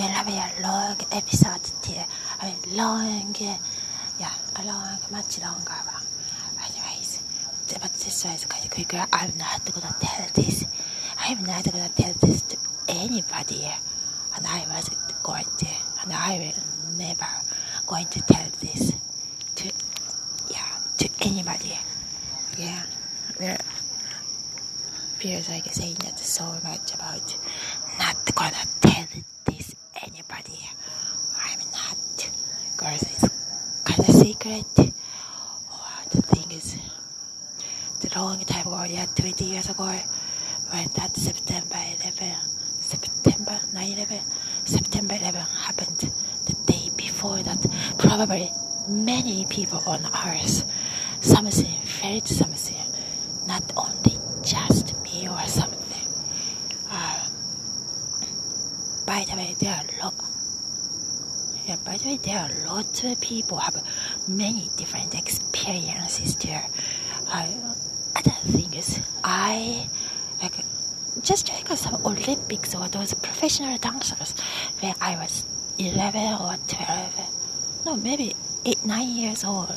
we'll have a long episode here. I mean, long, yeah, a long, much longer one. Anyways, but this kind of quicker. I'm not gonna tell this. I'm not gonna tell this to anybody. And I was going to, and I will never going to tell this to, yeah, to anybody. Yeah, yeah. Feels like saying that so much about not gonna tell this anybody. I'm not. Because it's Oh, the thing is, the long time ago, yeah, 20 years ago, when that September 11, September 9 11, September 11 happened, the day before that, probably many people on earth, something, felt something, not only just me or something. Uh, by the way, there are lot. Yeah, by the way, there are lots of people have many different experiences there. Uh, other thing is, I like just like some Olympics or those professional dancers when I was 11 or 12. No, maybe 8, 9 years old.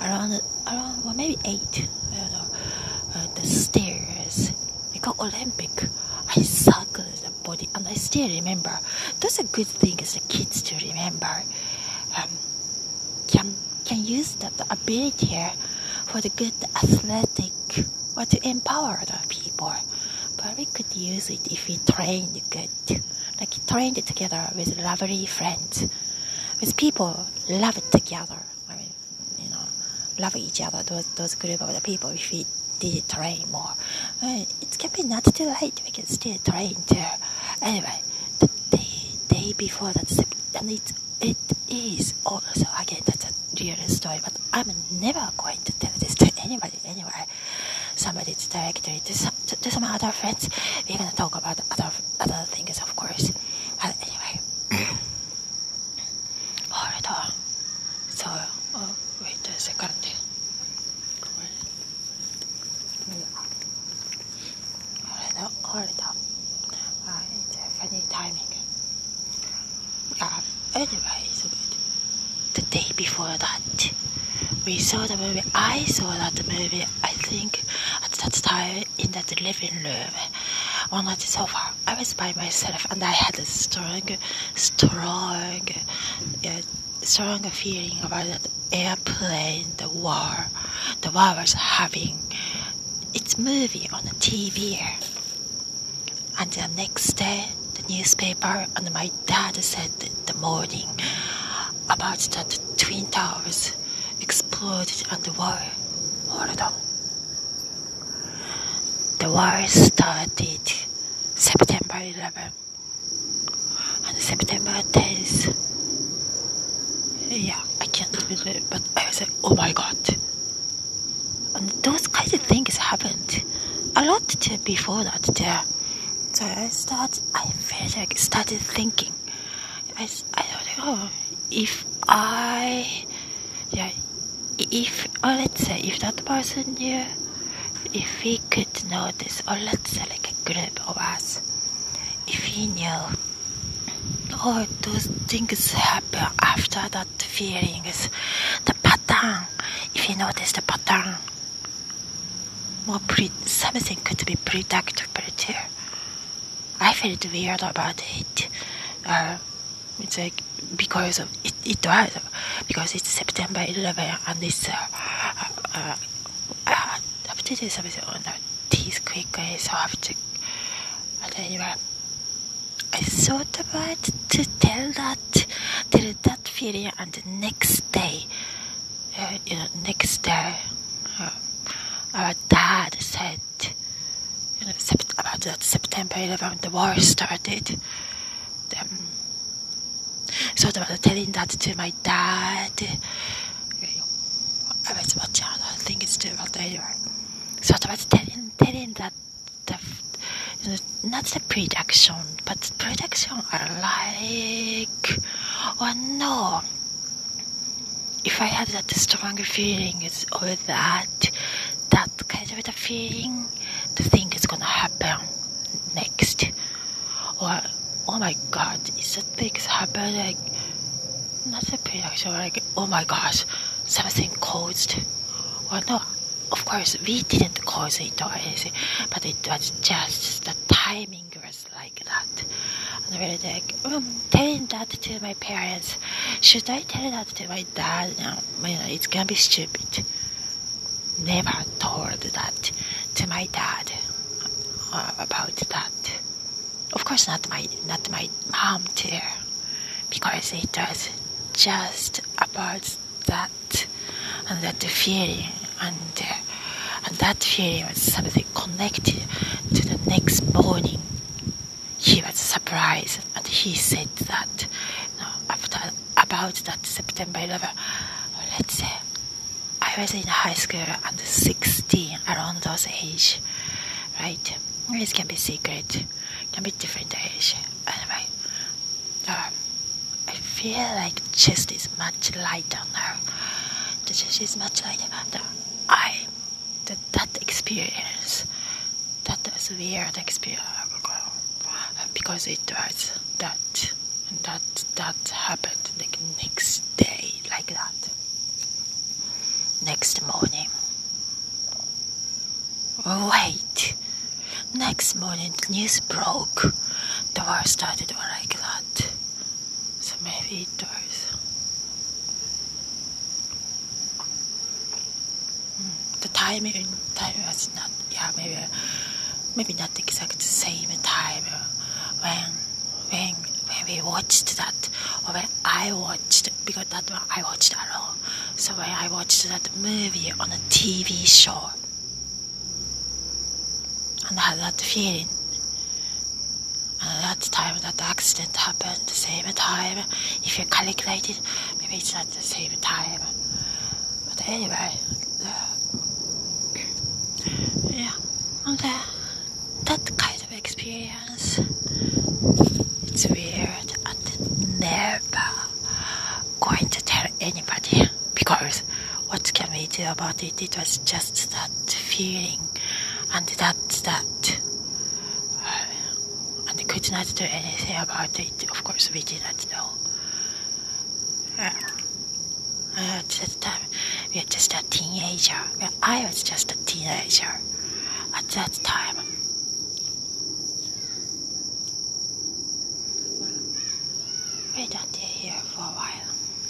Around, around, well, maybe 8. I don't know. Uh, the stairs. They got Olympic. I the body and I still remember. Those a good things the kids to remember. Um, can, can use that the ability for the good athletic or to empower the people. But we could use it if we trained good. Like trained together with lovely friends. With people love together. I mean, you know, love each other, those, those group of the people if we did train more. Uh, it can be not too late, we can still train too. Anyway, the day, day before that, and it, it is also, again, that's a real story, but I'm never going to tell this to anybody anyway somebody to directly to some, to, to some other friends. We're gonna talk about other other things, of course. But anyway, hold on. So, oh, wait a second. Hold on, hold on. Uh, it's a funny timing. Yeah. Anyway. The day before that we saw the movie. I saw that movie, I think, at that time in that living room on that sofa. I was by myself and I had a strong, strong, strong feeling about that airplane, the war. The war was having its movie on the TV. And the next day, newspaper and my dad said the morning about that Twin Towers exploded and the war. Hold on. The war started September 11 and September 10th. Yeah, I can't believe it but I was like, oh my god. And those kind of things happened a lot before that there. So I start, I felt like started thinking. I, I thought, oh, if I, yeah, if, or let's say, if that person knew, if he could notice, or let's say like a group of us, if he knew, oh, those things happen after that feelings, the pattern, if you notice the pattern, more pre- something could be predictable too. I felt weird about it. Uh, it's like because of it, it was because it's September 11 and it's uh, uh, I have to do something on teeth quickly, so I have to. Anyway, I thought about to tell that, tell that feeling, and the next day, uh, you know, next day, uh, our dad said, you know, sept- about that September 11, the war started. Um, sort of telling that to my dad. I was watching other things too, but anyway, sort of telling, telling that the, you know, not the production, but production are like, oh no. If I had that strong feeling or that, that kind of a feeling, the thing is gonna happen next. Or oh my god, is that things happening? Not a production, like, oh my gosh, something caused. Well, no, of course, we didn't cause it or anything, but it was just the timing was like that. And really like, um, telling that to my parents. Should I tell that to my dad? No, you know, it's gonna be stupid. Never told that to my dad uh, about that. Of course, not my not my mom too, because it was just about that and that feeling and uh, and that feeling was something connected to the next morning. He was surprised and he said that you know, after about that September 11, let's say I was in high school and 16 around those age, right? It can be secret, can be different age. Anyway, uh, I feel like chest is much lighter now. The chest is much lighter. The, I, the, that experience, that was weird experience because it was that, that, that happened like next day, like that. Next morning. Wait. Next morning, the news broke. The war started like that. So maybe it was. The timing, time was not, yeah, maybe, maybe not exact same time when, when, when we watched that, or when I watched, because that one I watched alone. So when I watched that movie on a TV show, and I had that feeling. And at that time that accident happened, the same time. If you calculate it, maybe it's not the same time. But anyway, the, yeah, and the, that kind of experience, it's weird and never going to tell anybody because what can we do about it? It was just that feeling and that that uh, and could not do anything about it. Of course, we did not know. Uh, at that time, we were just a teenager. Well, I was just a teenager at that time.